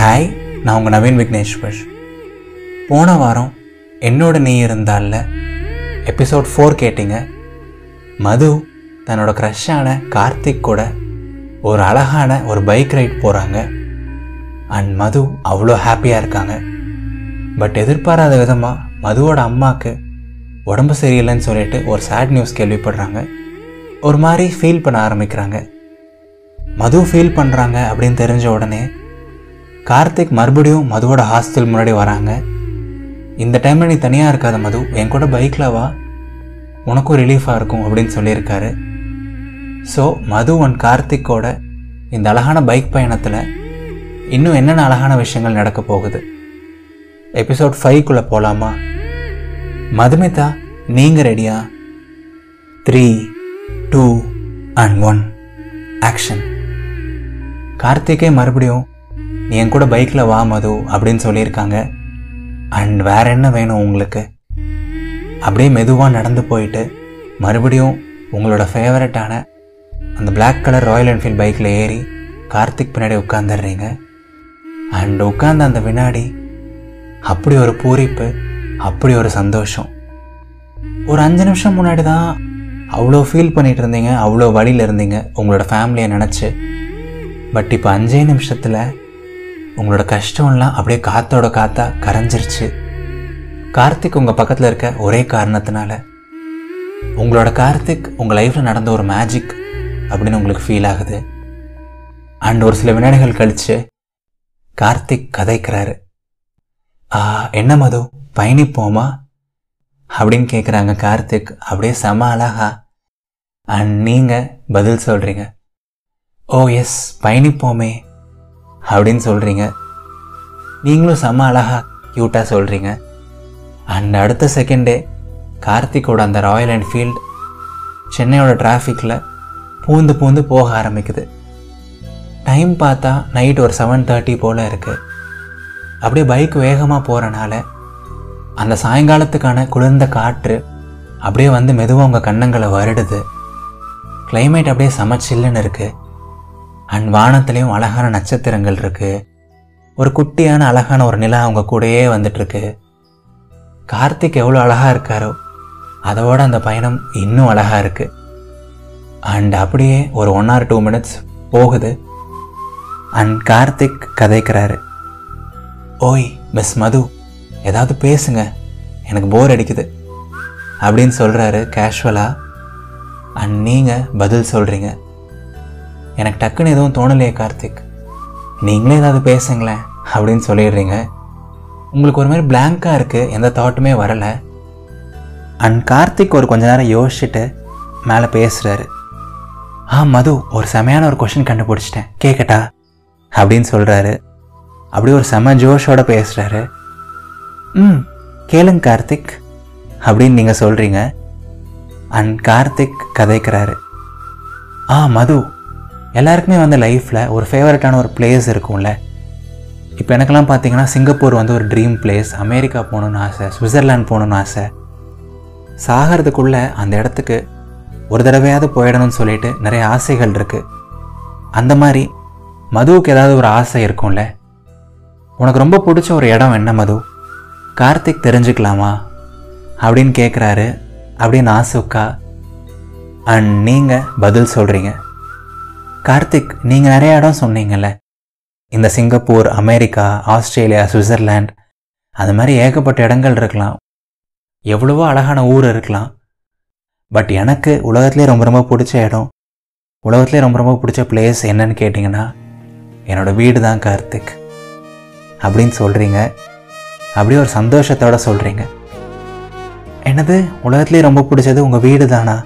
Hi நான் உங்கள் நவீன் விக்னேஸ்வர். போன வாரம் என்னோட நீ இருந்தால எபிசோட் ஃபோர் கேட்டிங்க. மது தன்னோட க்ரஷ்ஷான கார்த்திக் கூட ஒரு அழகான ஒரு பைக் ரைட் போகிறாங்க அண்ட் மது அவ்வளோ ஹாப்பியாக இருக்காங்க. பட் எதிர்பாராத விதமாக மதுவோட அம்மாவுக்கு உடம்பு சரியில்லைன்னு சொல்லிட்டு ஒரு சேட் நியூஸ் கேள்விப்படுறாங்க. ஒரு மாதிரி ஃபீல் பண்ண ஆரம்பிக்கிறாங்க. மது ஃபீல் பண்ணுறாங்க அப்படின்னு தெரிஞ்ச உடனே கார்த்திக் மறுபடியும் மதுவோட ஹாஸ்டல் முன்னாடி வராங்க. இந்த டைமில் நீ தனியாக இருக்காத மது என் கூட பைக்கில் வா. உனக்கும் ரிலீஃபாக இருக்கும் அப்படின்னு சொல்லியிருக்காரு. ஸோ மது அண்ட் கார்த்திக்கோட இந்த அழகான பைக் பயணத்தில் இன்னும் என்னென்ன அழகான விஷயங்கள் நடக்க போகுது? எபிசோட் ஃபைவ்க்குள்ளே போகலாமா மதுமிதா நீங்கள் ரெடியா three two and one action கார்த்திகே மறுபடியும் என் கூட பைக்கில் வா மது அப்படின்னு சொல்லியிருக்காங்க. அண்ட் வேற என்ன வேணும் உங்களுக்கு? அப்படியே மெதுவாக நடந்து போயிட்டு மறுபடியும் உங்களோட ஃபேவரட்டான அந்த பிளாக் கலர் ராயல் என்ஃபீல்ட் பைக்கில் ஏறி கார்த்திக் பின்னாடி உட்காந்துடுறீங்க அண்ட் உட்கார்ந்த அந்த வினாடி அப்படி ஒரு பூரிப்பு அப்படி ஒரு சந்தோஷம். ஒரு அஞ்சு நிமிஷம் முன்னாடி தான் அவ்வளோ ஃபீல் பண்ணிகிட்டு இருந்தீங்க அவ்வளோ வழியில் இருந்தீங்க உங்களோட ஃபேமிலியை நினச்சி. பட் இப்போ அஞ்சே நிமிஷத்தில் உங்களோட கஷ்டம்லாம் அப்படியே காத்தோட காத்தா கரைஞ்சிருச்சு. கார்த்திக் உங்கள் பக்கத்தில் இருக்க ஒரே காரணத்தினால உங்களோட கார்த்திக் உங்கள் லைஃப்பில் நடந்த ஒரு மேஜிக் அப்படின்னு உங்களுக்கு ஃபீல் ஆகுது. அண்ட் ஒரு சில வினாடிகள் கழிச்சு கார்த்திக் கதைக்கிறாரு. ஆ என்ன மது? பயணிப்போமா? அப்படின்னு கேட்குறாங்க கார்த்திக். அப்படியே செம அழகா. அண்ட் நீங்கள் பதில் சொல்கிறீங்க ஓ எஸ் பயணிப்போமே. அப்படின்னு சொல்கிறீங்க நீங்களும் செம அழகா க்யூட்டாக சொல்கிறீங்க அண்ட் அடுத்த செகண்டே கார்த்திக்கோட அந்த ராயல் என்ஃபீல்ட் சென்னையோட டிராஃபிக்கில் பூந்து பூந்து போக ஆரம்பிக்குது. டைம் பார்த்தா நைட் ஒரு செவன் தேர்ட்டி போல் இருக்குது அப்படியே பைக் வேகமாக போகிறனால அந்த சாயங்காலத்துக்கான குளிர்ந்த காற்று அப்படியே வந்து மெதுவாக உங்கள் கண்ணங்களை வருடுது. கிளைமேட் அப்படியே சமச்சில்லுன்னு இருக்குது அண்ட் வானத்துலேயும் அழகான நட்சத்திரங்கள் இருக்குது ஒரு குட்டியான அழகான ஒரு நிலா அவங்க கூடயே வந்துட்டுருக்கு. கார்த்திக் எவ்வளோ அழகாக இருக்காரோ அதோட அந்த பயணம் இன்னும் அழகாக இருக்குது அண்ட் அப்படியே ஒரு ஒன் ஆர் டூ மினிட்ஸ் போகுது. அண்ட் கார்த்திக் கதைக்கிறாரு. ஓய் மிஸ் மது ஏதாவது பேசுங்க எனக்கு போர் அடிக்குது அப்படின்னு சொல்கிறாரு கேஷுவலாக அண்ட் நீங்கள் பதில் சொல்கிறீங்க எனக்கு டக்குன்னு எதுவும் தோணலையே கார்த்திக். நீங்களே ஏதாவது பேசுங்களேன் அப்படின்னு சொல்லிடுறீங்க. உங்களுக்கு ஒரு மாதிரி பிளாங்காக இருக்குது எந்த தாட்டுமே வரலை. அண்ட் கார்த்திக் ஒரு கொஞ்ச நேரம் யோசிச்சுட்டு மேலே பேசுகிறாரு ஆ மது ஒரு செமையான ஒரு கொஷின் கண்டுபிடிச்சிட்டேன். கேட்கட்டா அப்படின்னு சொல்கிறாரு அப்படியே ஒரு செம ஜோஷோட பேசுகிறாரு ம் கேளுங்க கார்த்திக் அப்படின்னு நீங்கள் சொல்கிறீங்க அண்ட் கார்த்திக் கதைக்கிறாரு. ஆ மது எல்லாருக்குமே வந்து லைஃப்பில் ஒரு ஃபேவரட்டான ஒரு பிளேஸ் இருக்கும்ல. இப்போ எனக்கெல்லாம் பார்த்தீங்கன்னா சிங்கப்பூர் வந்து ஒரு ட்ரீம் பிளேஸ் அமெரிக்கா போகணுன்னு ஆசை சுவிட்சர்லாந்து போகணுன்னு ஆசை. சாகிறதுக்குள்ளே அந்த இடத்துக்கு ஒரு தடவையாவது போயிடணும்னு சொல்லிட்டு நிறைய ஆசைகள் இருக்குது அந்த மாதிரி மதுவுக்கு ஏதாவது ஒரு ஆசை இருக்கும்ல? உனக்கு ரொம்ப பிடிச்ச ஒரு இடம் என்ன மது? கார்த்திக் தெரிஞ்சுக்கலாமா? அப்படின்னு கேட்குறாரு அப்படின்னு ஆசுக்கா அண்ட் நீங்கள் பதில் சொல்கிறீங்க கார்த்திக் நீங்கள் நிறைய இடம் சொன்னீங்கல்ல. இந்த சிங்கப்பூர் அமெரிக்கா ஆஸ்திரேலியா சுவிட்சர்லாண்ட் அது மாதிரி ஏகப்பட்ட இடங்கள் இருக்கலாம். எவ்வளவோ அழகான ஊர் இருக்கலாம். பட் எனக்கு உலகத்திலே ரொம்ப ரொம்ப பிடிச்ச இடம் உலகத்திலே ரொம்ப ரொம்ப பிடிச்ச பிளேஸ் என்னன்னு கேட்டிங்கன்னா என்னோடய வீடு தான் கார்த்திக். அப்படின்னு சொல்கிறீங்க அப்படியே ஒரு சந்தோஷத்தோடு சொல்கிறீங்க என்னது உலகத்திலே ரொம்ப பிடிச்சது உங்கள் வீடு தானா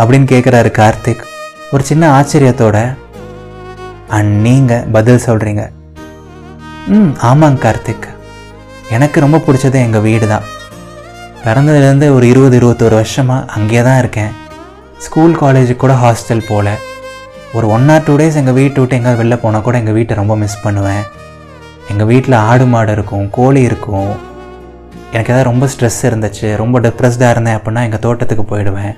அப்படின்னு கேட்குறாரு கார்த்திக். ஒரு சின்ன ஆச்சரியத்தோட நீங்கள் பதில் சொல்கிறீங்க ம் ஆமாங்க கார்த்திக். எனக்கு ரொம்ப பிடிச்சது எங்கள் வீடு தான். பிறந்ததுலேருந்து ஒரு இருபது இருபத்தோரு வருஷமாக அங்கேயே தான் இருக்கேன். ஸ்கூல் காலேஜுக்கு கூட ஹாஸ்டல் போகல ஒரு ஒன் ஆர் டூ டேஸ் எங்கள் வீட்டை விட்டு எங்கே வெளில போனால் கூட எங்கள் வீட்டை ரொம்ப மிஸ் பண்ணுவேன். எங்கள் வீட்டில் ஆடு மாடு இருக்கும் கோழி இருக்கும். எனக்கு ஏதாவது ரொம்ப ஸ்ட்ரெஸ் இருந்துச்சு ரொம்ப டிப்ரெஸ்டாக இருந்தேன் அப்படின்னா எங்கள் தோட்டத்துக்கு போயிடுவேன்.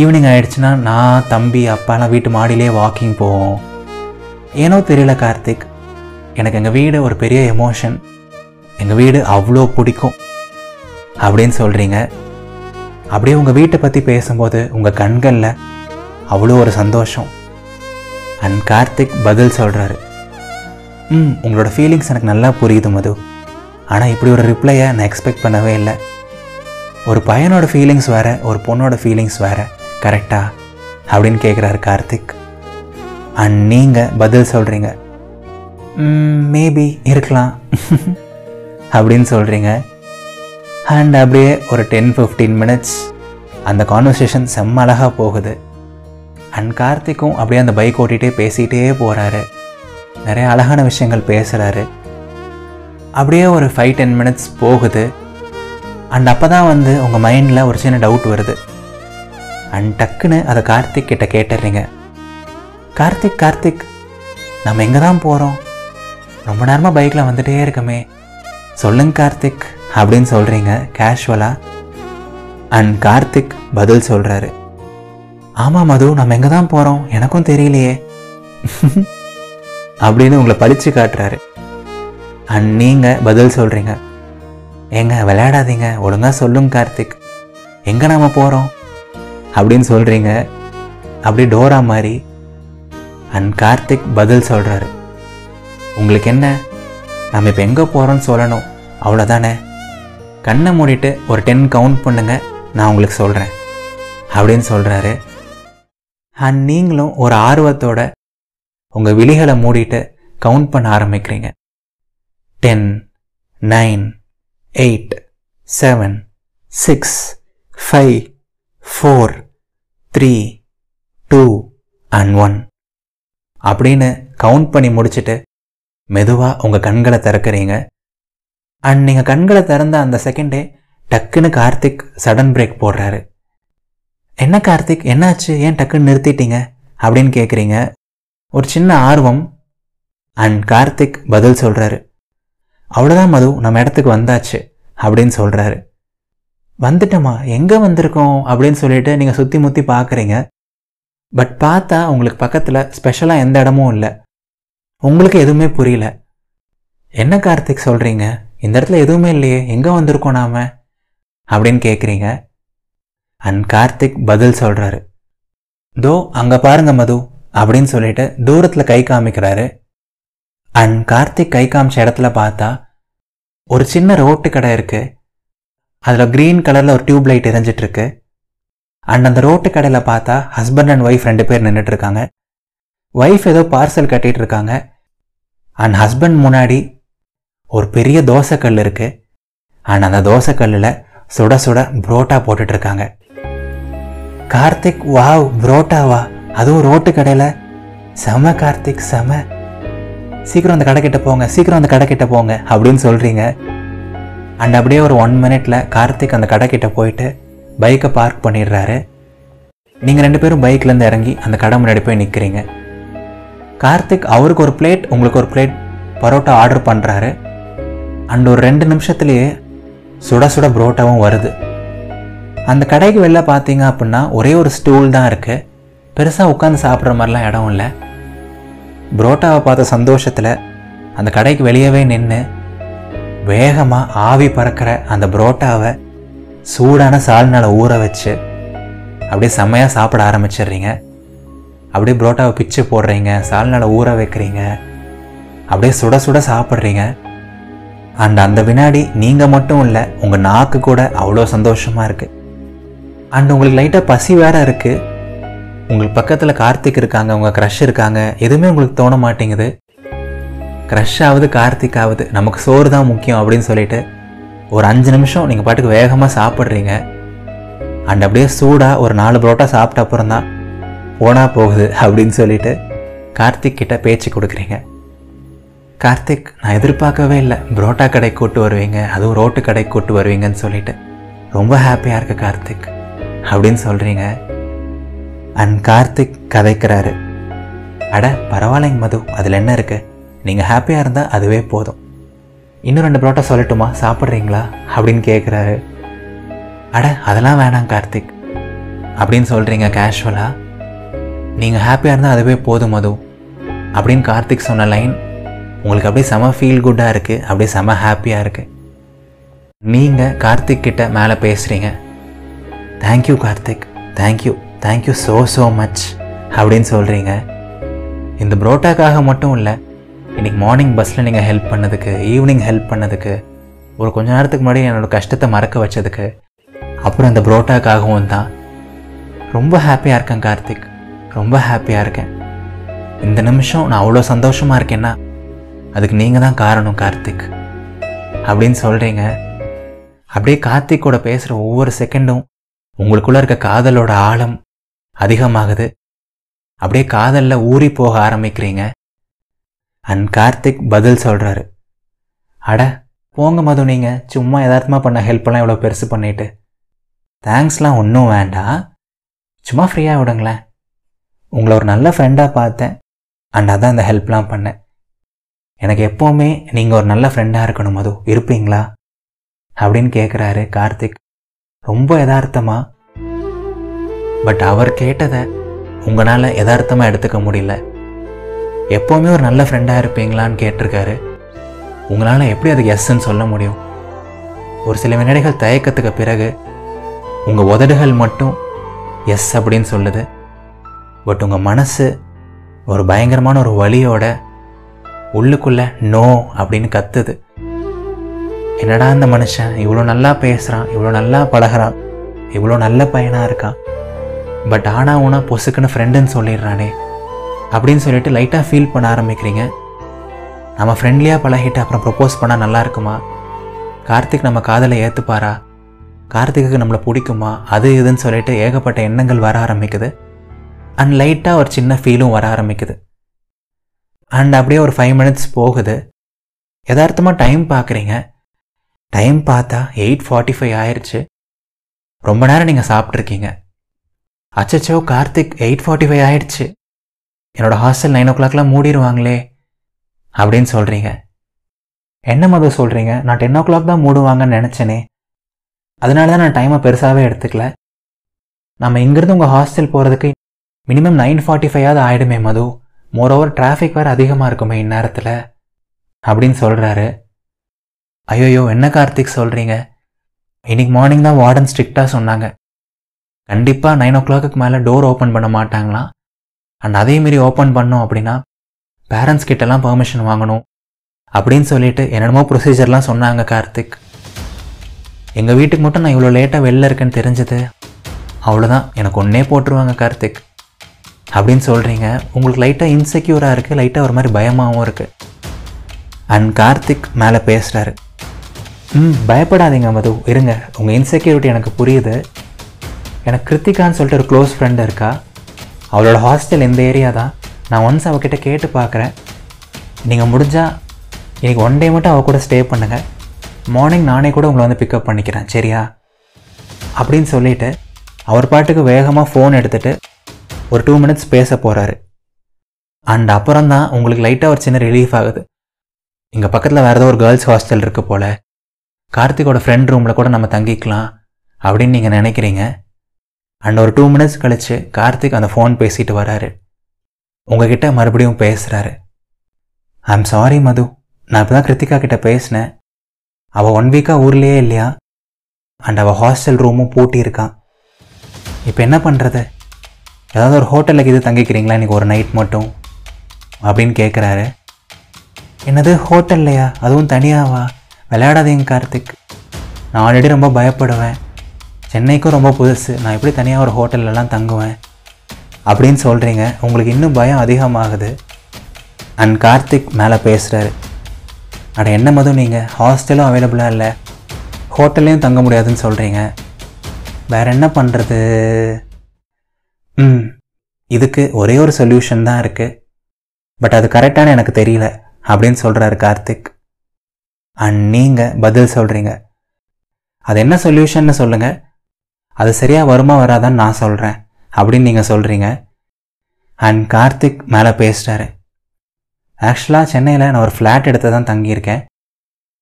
ஈவினிங் ஆகிடுச்சுன்னா நான் தம்பி அப்பாலாம் வீட்டு மாடியிலே வாக்கிங் போவோம். ஏனோ தெரியல கார்த்திக். எனக்கு எங்கள் வீடு ஒரு பெரிய எமோஷன் எங்கள் வீடு அவ்வளோ பிடிக்கும். அப்படின்னு சொல்கிறீங்க அப்படியே உங்கள் வீட்டை பற்றி பேசும்போது உங்கள் கண்களில் அவ்வளோ ஒரு சந்தோஷம். அண்ட் கார்த்திக் பதில் சொல்கிறாரு ம் உங்களோட ஃபீலிங்ஸ் எனக்கு நல்லா புரியுது மது. ஆனால் இப்படி ஒரு ரிப்ளையை நான் எக்ஸ்பெக்ட் பண்ணவே இல்லை. ஒரு பையனோட ஃபீலிங்ஸ் வேறு ஒரு பொண்ணோட ஃபீலிங்ஸ் வேறு. கரெக்டா? அப்படின்னு கேட்குறாரு கார்த்திக். அண்ட் நீங்கள் பதில் சொல்கிறீங்க மேபி இருக்கலாம். அப்படின்னு சொல்கிறீங்க அண்ட் அப்படியே ஒரு டென் ஃபிஃப்டீன் மினிட்ஸ் அந்த கான்வர்சேஷன் செம்ம அழகாக போகுது. அண்ட் கார்த்திக்கும் அப்படியே அந்த பைக் ஓட்டிகிட்டே பேசிகிட்டே போகிறாரு நிறைய அழகான விஷயங்கள் பேசுகிறாரு அப்படியே ஒரு ஃபைவ் டென் மினிட்ஸ் போகுது. அண்ட் அப்போ தான் வந்து உங்கள் மைண்டில் ஒரு சின்ன டவுட் வருது. அண்ட் டக்குன்னு அதை கார்த்திக் கிட்ட கேட்டுறீங்க. கார்த்திக் கார்த்திக் நம்ம எங்கே தான் போகிறோம் ரொம்ப நேரமாக பைக்கில் வந்துட்டே இருக்கமே. சொல்லுங்க கார்த்திக் அப்படின்னு சொல்கிறீங்க கேஷுவலாக அண்ட் கார்த்திக் பதில் சொல்கிறாரு ஆமாம் மது நம்ம எங்கே தான் போகிறோம் எனக்கும் தெரியலையே. அப்படின்னு உங்களை பழிச்சு காட்டுறாரு. அண்ட் நீங்கள் பதில் சொல்கிறீங்க ஏங்க விளையாடாதீங்க ஒழுங்காக சொல்லுங்க கார்த்திக். எங்கே நாம் போகிறோம் அப்படின்னு சொல்கிறீங்க அப்படி டோரா மாதிரி அண்ட் கார்த்திக் பதில் சொல்கிறாரு உங்களுக்கு என்ன? நம்ம இப்போ எங்கே போகிறோன்னு சொல்லணும். அவ்வளோதானே கண்ணை மூடிட்டு ஒரு டென் கவுண்ட் பண்ணுங்க. நான் உங்களுக்கு சொல்கிறேன் அப்படின்னு சொல்கிறாரு அண்ட் நீங்களும் ஒரு ஆர்வத்தோட உங்கள் விழிகளை மூடிட்டு கவுண்ட் பண்ண ஆரம்பிக்கிறீங்க. Ten nine eight seven six five four three two and one அப்படின்னு கவுண்ட் பண்ணி முடிச்சுட்டு மெதுவாக உங்கள் கண்களை திறக்கிறீங்க. அண்ட் நீங்கள் கண்களை திறந்த அந்த செகண்டே டக்குன்னு கார்த்திக் சடன் பிரேக் போடுறாரு. என்ன கார்த்திக்? என்னாச்சு? ஏன் டக்குன்னு நிறுத்திட்டீங்க? அப்படின்னு கேட்குறீங்க ஒரு சின்ன ஆர்வம். அண்ட் கார்த்திக் பதில் சொல்கிறாரு அவ்வளோதான் மது நம்ம இடத்துக்கு வந்தாச்சு அப்படின்னு சொல்கிறாரு வந்துட்டோமா? எங்கே வந்திருக்கோம்? அப்படின்னு சொல்லிட்டு நீங்கள் சுற்றி முற்றி பார்க்குறீங்க பட் பார்த்தா உங்களுக்கு பக்கத்தில் ஸ்பெஷலாக எந்த இடமும் இல்லை. உங்களுக்கு எதுவுமே புரியல. என்ன கார்த்திக் சொல்கிறீங்க இந்த இடத்துல எதுவுமே இல்லையே. எங்கே வந்திருக்கோம் நாம? அப்படின்னு கேட்குறீங்க அண்ட் கார்த்திக் பதில் சொல்கிறாரு தோ அங்கே பாருங்க மது அப்படின்னு சொல்லிட்டு தூரத்தில் கை காமிக்கிறாரு. அண்ட் கார்த்திக் கை காமிச்ச இடத்துல பார்த்தா ஒரு சின்ன ரோட்டு கடை இருக்குது அதில் க்ரீன் கலரில் ஒரு டியூப் லைட் எரிஞ்சிட்ருக்கு அண்ட் அந்த ரோட்டு கடையில் பார்த்தா ஹஸ்பண்ட் அண்ட் ஒய்ஃப் ரெண்டு பேர் நின்றுட்டுருக்காங்க ஒய்ஃப் ஏதோ பார்சல் கட்டிகிட்டு இருக்காங்க அண்ட் ஹஸ்பண்ட் முன்னாடி ஒரு பெரிய தோசைக்கல் இருக்கு. அண்ட் அந்த தோசைக்கல்லில் சுட சுட புரோட்டா போட்டுட்ருக்காங்க கார்த்திக் வாவ் புரோட்டாவா? அதுவும் ரோட்டு கடையில்? செம கார்த்திக் செம. சீக்கிரம் அந்த கடைக்கிட்ட போங்க சீக்கிரம் அந்த கடைக்கிட்ட போங்க அப்படின்னு சொல்கிறீங்க அண்ட் அப்படியே ஒரு ஒன் மினிட்ல கார்த்திக் அந்த கடைக்கிட்ட போயிட்டு பைக்கை பார்க் பண்ணிடுறாரு. நீங்கள் ரெண்டு பேரும் பைக்லேருந்து இறங்கி அந்த கடை முன்னாடி போய் நிற்கிறீங்க கார்த்திக் அவருக்கு ஒரு பிளேட் உங்களுக்கு ஒரு பிளேட் பரோட்டா ஆர்டர் பண்ணுறாரு அண்ட் ஒரு ரெண்டு நிமிஷத்துலேயே சுட சுட புரோட்டாவும் வருது. அந்த கடைக்கு வெளில பார்த்தீங்க அப்படின்னா ஒரே ஒரு ஸ்டூல் தான் இருக்குது பெருசாக உட்காந்து சாப்பிட்ற மாதிரிலாம் இடம் இல்லை. புரோட்டாவை பார்த்த சந்தோஷத்தில் அந்த கடைக்கு வெளியவே நின்று வேகமாக ஆவி பறக்கிற அந்த புரோட்டாவை சூடான சால்னால் ஊற வச்சு அப்படியே செம்மையாக சாப்பிட ஆரம்பிச்சிடுறீங்க. அப்படியே புரோட்டாவை பிச்சு போடுறீங்க சால்னால் ஊற வைக்கிறீங்க. அப்படியே சுட சுட சாப்பிட்றீங்க. அண்ட் அந்த வினாடி நீங்கள் மட்டும் இல்லை உங்கள் நாக்கு கூட அவ்வளோ சந்தோஷமாக இருக்குது அண்ட் உங்களுக்கு லைட்டாக பசி வேற இருக்குது உங்களுக்கு பக்கத்தில் கார்த்திக் இருக்காங்க உங்கள் க்ரஷ் இருக்காங்க எதுவுமே உங்களுக்கு தோண மாட்டேங்குது. க்ரஷ் ஆகுது கார்த்திக் ஆகுது நமக்கு சோறு தான் முக்கியம் அப்படின்னு சொல்லிட்டு ஒரு அஞ்சு நிமிஷம் நீங்கள் பாட்டுக்கு வேகமாக சாப்பிட்றீங்க. அண்ட் அப்படியே சூடாக ஒரு நாலு புரோட்டா சாப்பிட்ட அப்புறம் தான் போனால் போகுது அப்படின்னு சொல்லிட்டு கார்த்திக் கிட்ட பேச்சு கொடுக்குறீங்க. கார்த்திக் நான் எதிர்பார்க்கவே இல்லை. புரோட்டா கடைக்கு கூட்டு வருவீங்க அதுவும் ரோட்டு கடைக்கு கூட்டு வருவீங்கன்னு சொல்லிட்டு ரொம்ப ஹாப்பியாக இருக்கு கார்த்திக் அப்படின்னு சொல்கிறீங்க அண்ட் கார்த்திக் கதைக்கிறாரு. அட பரவாயில்லைங்க மது அதில் என்ன இருக்குது நீங்கள் ஹாப்பியாக இருந்தால் அதுவே போதும். இன்னும் ரெண்டு பரோட்டா சொல்லட்டுமா? சாப்பிட்றீங்களா? அப்படின்னு கேட்குறாரு அட அதெல்லாம் வேணாம் கார்த்திக். அப்படின்னு சொல்கிறீங்க கேஷுவலாக நீங்கள் ஹாப்பியாக இருந்தால் அதுவே போதும் மது. அப்படின்னு கார்த்திக் சொன்ன லைன் உங்களுக்கு அப்படியே செம ஃபீல் குட்டாக இருக்குது அப்படியே செம ஹாப்பியாக இருக்குது நீங்கள் கார்த்திக் கிட்ட மேலே பேசுகிறீங்க thank you Karthik. Thank you thank you so so much அப்படின்னு சொல்கிறீங்க இந்த புரோட்டாக்காக மட்டும் இல்லை இன்றைக்கி மார்னிங் பஸ்ஸில் நீங்கள் ஹெல்ப் பண்ணதுக்கு ஈவினிங் ஹெல்ப் பண்ணதுக்கு ஒரு கொஞ்ச நேரத்துக்கு முன்னாடி என்னோடய கஷ்டத்தை மறக்க வச்சதுக்கு அப்புறம் இந்த புரோட்டாக்காகவும் தான். ரொம்ப ஹாப்பியாக இருக்கேன் கார்த்திக். ரொம்ப ஹாப்பியாக இருக்கேன். இந்த நிமிஷம் நான் அவ்வளோ சந்தோஷமாக இருக்கேன்னா அதுக்கு நீங்கள் தான் காரணம் கார்த்திக். அப்படின்னு சொல்கிறீங்க அப்படியே கார்த்திக்கோட பேசுகிற ஒவ்வொரு செகண்டும் உங்களுக்குள்ளே இருக்க காதலோட ஆழம் அதிகமாகுது. அப்படியே காதலில் ஊறி போக ஆரம்பிக்கிறீங்க. அண்ட் கார்த்திக் பதில் சொல்கிறாரு அட போங்க மது நீங்கள் சும்மா யதார்த்தமாக பண்ண ஹெல்ப்லாம் இவ்வளோ பெருசு பண்ணிட்டு. தேங்க்ஸ்லாம் ஒன்றும் வேண்டாம் சும்மா ஃப்ரீயாக விடுங்களேன். உங்களை ஒரு நல்ல ஃப்ரெண்டாக பார்த்தேன். அண்ட் அதான் இந்த ஹெல்ப்லாம் பண்ணேன். எனக்கு எப்போவுமே நீங்கள் ஒரு நல்ல ஃப்ரெண்டாக இருக்கணும் மது. இருப்பீங்களா? அப்படின்னு கேட்குறாரு கார்த்திக். ரொம்ப எதார்த்தமாக பட் அவர் கேட்டதை உங்களால் யதார்த்தமாக எடுத்துக்க முடியல. எப்போவுமே ஒரு நல்ல ஃப்ரெண்டாக இருப்பீங்களான்னு கேட்டிருக்காரு. உங்களால் எப்படி அதுக்கு எஸ்ன்னு சொல்ல முடியும்? ஒரு சில வினாடிகள் தயக்கத்துக்கு பிறகு உங்கள் உதடுகள் மட்டும் எஸ் அப்படின்னு சொல்லுது. பட் உங்கள் மனசு ஒரு பயங்கரமான ஒரு வழியோட உள்ளுக்குள்ளே நோ அப்படின்னு கத்துது. என்னடா அந்த மனுஷன்? இவ்வளோ நல்லா பேசுகிறான் இவ்வளோ நல்லா பழகுறான் இவ்வளோ நல்ல பையனாக இருக்கான். பட் ஆனால் உனா பொசுக்குன்னு ஃப்ரெண்டுன்னு சொல்லிடுறானே. அப்படின்னு சொல்லிட்டு லைட்டாக ஃபீல் பண்ண ஆரம்பிக்கிறீங்க. நம்ம ஃப்ரெண்ட்லியாக பழகிட்டு அப்புறம் ப்ரப்போஸ் பண்ணால் நல்லா இருக்குமா? கார்த்திக் நம்ம காதலை ஏற்றுப்பாரா கார்த்திக்கு நம்மளை பிடிக்குமா? அது இதுன்னு சொல்லிட்டு ஏகப்பட்ட எண்ணங்கள் வர ஆரம்பிக்குது. அண்ட் லைட்டாக ஒரு சின்ன ஃபீலும் வர ஆரம்பிக்குது. அண்ட் அப்படியே ஒரு ஃபைவ் மினிட்ஸ் போகுது. யதார்த்தமாக டைம் பார்க்குறீங்க டைம் பார்த்தா எயிட் ஃபார்ட்டி ஃபைவ் ஆயிடுச்சு ரொம்ப நேரம் நீங்கள் சாப்பிட்ருக்கீங்க அச்சச்சோ கார்த்திக் எயிட் ஃபார்ட்டி ஃபைவ் ஆயிடுச்சு என்னோடய ஹாஸ்டல் நைன் ஓ கிளாக்லாம் மூடிடுவாங்களே அப்படின்னு சொல்கிறீங்க என்ன மது சொல்கிறீங்க நான் டென் ஓ கிளாக் தான் மூடுவாங்கன்னு நினச்சேனே. அதனால தான் நான் டைமை பெருசாகவே எடுத்துக்கல. நம்ம இங்கேருந்து உங்கள் ஹாஸ்டல் போகிறதுக்கு மினிமம் நைன் ஃபார்ட்டி ஃபைவாவது ஆகிடுமே மது. மோர் ஓவர் டிராஃபிக் வேறு அதிகமாக இருக்குமே இந்நேரத்தில். அப்படின்னு சொல்கிறாரு ஐயோயோ என்ன கார்த்திக் சொல்கிறீங்க இன்னைக்கு மார்னிங் தான் வார்டன் ஸ்ட்ரிக்டாக சொன்னாங்க. கண்டிப்பாக நைன் ஓ கிளாக்கு மேலே டோர் ஓப்பன் பண்ண மாட்டாங்களாம். அண்ட் அதேமாரி ஓப்பன் பண்ணோம் அப்படின்னா பேரண்ட்ஸ் கிட்டலாம் பெர்மிஷன் வாங்கணும் அப்படின்னு சொல்லிட்டு என்னென்னமோ ப்ரொசீஜர்லாம் சொன்னாங்க கார்த்திக். எங்கள் வீட்டுக்கு மட்டும் நான் இவ்வளோ லேட்டாக வெளில இருக்கேன்னு தெரிஞ்சது. அவ்வளோதான் எனக்கு ஒன்றே போட்டுருவாங்க கார்த்திக். அப்படின்னு சொல்கிறீங்க உங்களுக்கு லைட்டாக இன்செக்யூராக இருக்குது லைட்டாக ஒரு மாதிரி பயமாகவும் இருக்குது அண்ட் கார்த்திக் மேலே பேசுகிறாரு ம் பயப்படாதீங்க மது. இருங்க. உங்கள் இன்செக்யூரிட்டி எனக்கு புரியுது. எனக்கு கிருத்திகான்னு சொல்லிட்டு ஒரு க்ளோஸ் ஃப்ரெண்டு இருக்கா? அவளோட ஹாஸ்டல் இந்த ஏரியா தான்? நான் ஒன்ஸ் அவகிட்ட கேட்டு பார்க்குறேன். நீங்கள் முடிஞ்சால் இன்றைக்கி ஒன் டே மட்டும் அவள் கூட ஸ்டே பண்ணுங்கள் மார்னிங் நானே கூட உங்களை வந்து பிக்கப் பண்ணிக்கிறேன் சரியா? அப்படின்னு சொல்லிவிட்டு அவர் பாட்டுக்கு வேகமாக ஃபோன் எடுத்துகிட்டு ஒரு டூ மினிட்ஸ் பேச போகிறாரு அண்ட் அப்புறம் தான் உங்களுக்கு லைட்டாக ஒரு சின்ன ரிலீஃப் ஆகுது. இங்கே பக்கத்தில் வேறு ஏதோ ஒரு கேர்ள்ஸ் ஹாஸ்டல் இருக்குது போல். கார்த்திகோட ஃப்ரெண்ட் ரூமில் கூட நம்ம தங்கிக்கலாம் அப்படின்னு நீங்கள் நினைக்கிறீங்க. அண்ட் ஒரு டூ மினிட்ஸ் கழித்து கார்த்திக் அந்த ஃபோன் பேசிட்டு வராரு. உங்ககிட்ட மறுபடியும் பேசுகிறாரு ஐம் சாரி மது. நான் இப்போ தான் கிருத்திகா கிட்ட பேசினேன். அவள் ஒன் வீக்காக ஊர்லேயே இல்லையா? அண்ட் அவள் ஹாஸ்டல் ரூமும் பூட்டி இருக்கான் இப்போ என்ன பண்ணுறது ஏதாவது ஒரு ஹோட்டலுக்கு இது தங்கிக்கிறீங்களா இன்றைக்கி ஒரு நைட் மட்டும்? அப்படின்னு கேட்குறாரு என்னது ஹோட்டல்லையா அதுவும் தனியாவா? விளையாடாதீங்க கார்த்திக். நான் ஆல்ரெடி ரொம்ப பயப்படுவேன். சென்னைக்கும் ரொம்ப புதுசு. நான் எப்படி தனியாக ஒரு ஹோட்டல்லலாம் தங்குவேன்? அப்படின்னு சொல்கிறீங்க உங்களுக்கு இன்னும் பயம் அதிகமாகுது. அண்ட் கார்த்திக் மேலே பேசுகிறாரு அட என்ன மதும் நீங்கள் ஹாஸ்டலும் அவைலபிளாக இல்லை. ஹோட்டல்லையும் தங்க முடியாதுன்னு சொல்கிறீங்க வேற என்ன பண்ணுறது ம் இதுக்கு ஒரே ஒரு சொல்யூஷன் தான் இருக்குது பட் அது கரெக்டான எனக்கு தெரியல அப்படின்னு சொல்கிறாரு கார்த்திக். அண்ட் நீங்கள் பதில் சொல்கிறீங்க அது என்ன சொல்யூஷன்னு சொல்லுங்கள் அது சரியாக வருமா வராதான்னு நான் சொல்கிறேன் அப்படின்னு நீங்கள் சொல்கிறீங்க அண்ட் கார்த்திக் மேலே பேசிட்டாரு ஆக்சுவலாக சென்னையில் நான் ஒரு ஃப்ளாட் எடுத்து தான் தங்கியிருக்கேன்.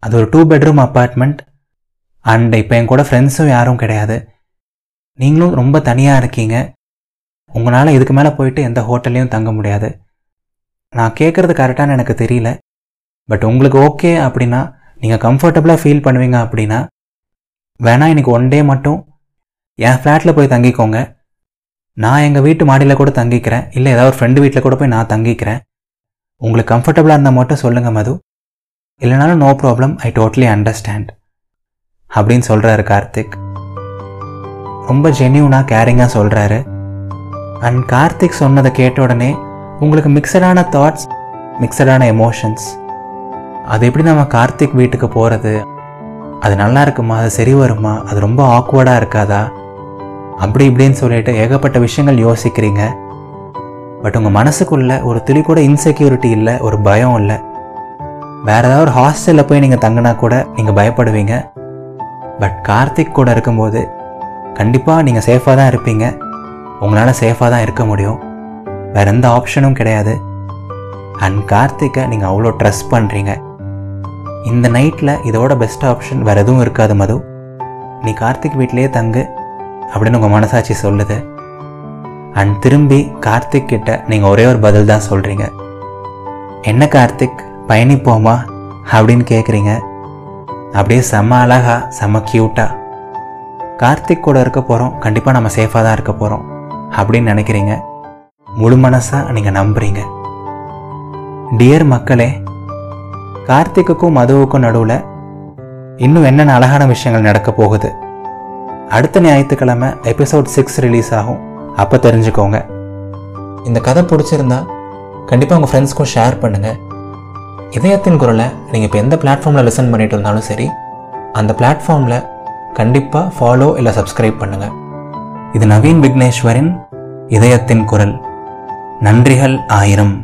அது ஒரு டூ பெட்ரூம் அப்பார்ட்மெண்ட் அண்ட் இப்போ என் கூட ஃப்ரெண்ட்ஸும் யாரும் கிடையாது. நீங்களும் ரொம்ப தனியாக இருக்கீங்க. உங்களால் இதுக்கு மேலே போயிட்டு எந்த ஹோட்டல்லையும் தங்க முடியாது. நான் கேட்குறது கரெக்டானு எனக்கு தெரியல. பட் உங்களுக்கு ஓகே அப்படின்னா நீங்கள் கம்ஃபர்டபுளாக ஃபீல் பண்ணுவீங்க அப்படின்னா வேணால் எனக்கு ஒன் டே மட்டும் என் ஃப்ளாட்டில் போய் தங்கிக்கோங்க. நான் எங்கள் வீட்டு மாடியில் கூட தங்கிக்கிறேன். இல்லை ஏதாவது ஒரு ஃப்ரெண்டு வீட்டில் கூட போய் நான் தங்கிக்கிறேன். உங்களுக்கு கம்ஃபர்டபுளாக இருந்தால் மட்டும் சொல்லுங்கள் மது. இல்லைனாலும் no problem I totally understand அப்படின்னு சொல்கிறாரு கார்த்திக். ரொம்ப ஜென்யூனாக கேரிங்காக சொல்கிறாரு அண்ட் கார்த்திக் சொன்னதை கேட்ட உடனே உங்களுக்கு மிக்சடான தாட்ஸ் மிக்சடான எமோஷன்ஸ் அது எப்படி நம்ம கார்த்திக் வீட்டுக்கு போகிறது அது நல்லா இருக்குமா? அது சரி வருமா? அது ரொம்ப ஆக்வர்டாக இருக்காதா? அப்படி இப்படின்னு சொல்லிட்டு ஏகப்பட்ட விஷயங்கள் யோசிக்கிறீங்க. பட் உங்கள் மனசுக்குள்ள ஒரு துளி கூட இன்செக்யூரிட்டி இல்லை ஒரு பயம் இல்லை. வேறு ஏதாவது ஒரு ஹாஸ்டலில் போய் நீங்கள் தங்கினா கூட நீங்கள் பயப்படுவீங்க. பட் கார்த்திக் கூட இருக்கும்போது கண்டிப்பாக நீங்கள் சேஃபாக தான் இருப்பீங்க. உங்களால் சேஃபாக தான் இருக்க முடியும். வேற எந்த ஆப்ஷனும் கிடையாது. அண்ட் கார்த்திக்கை நீங்கள் அவ்வளோ ட்ரஸ்ட் பண்ணுறீங்க இந்த நைட்டில் இதோட பெஸ்ட் ஆப்ஷன் வேறு எதுவும் இருக்காது மது. நீ கார்த்திக் வீட்டிலேயே தங்கு. அப்படின்னு உங்கள் மனசாட்சி சொல்லுது. அண்ட் திரும்பி கார்த்திக் கிட்ட நீங்கள் ஒரே ஒரு பதில் தான் சொல்கிறீங்க என்ன கார்த்திக்? பயணிப்போமா? அப்படின்னு கேட்குறீங்க அப்படியே செம்ம அழகா செம்ம க்யூட்டா கார்த்திக் கூட இருக்க போகிறோம் கண்டிப்பாக நம்ம சேஃபாக தான் இருக்க போகிறோம் அப்படின்னு நினைக்கிறீங்க. முழு மனசாக நீங்கள் நம்புறீங்க. டியர் மக்களே கார்த்திக்குக்கும் மதுவுக்கும் நடுவில் இன்னும் என்னென்ன அழகான விஷயங்கள் நடக்க போகுது? அடுத்த ஞாயிற்றுக்கிழமை எபிசோட் சிக்ஸ் ரிலீஸ் ஆகும். அப்போ தெரிஞ்சுக்கோங்க. இந்த கதை பிடிச்சிருந்தா கண்டிப்பாக உங்கள் ஃப்ரெண்ட்ஸ்க்கும் ஷேர் பண்ணுங்கள் இதயத்தின் குரலை நீங்கள் இப்போ எந்த பிளாட்ஃபார்மில் லிசன் பண்ணிட்டு இருந்தாலும் சரி அந்த பிளாட்ஃபார்மில் கண்டிப்பாக ஃபாலோ இல்லை சப்ஸ்கிரைப் பண்ணுங்கள் இது நவீன் விக்னேஸ்வரின் இதயத்தின் குரல். நன்றிகள் ஆயிரம்.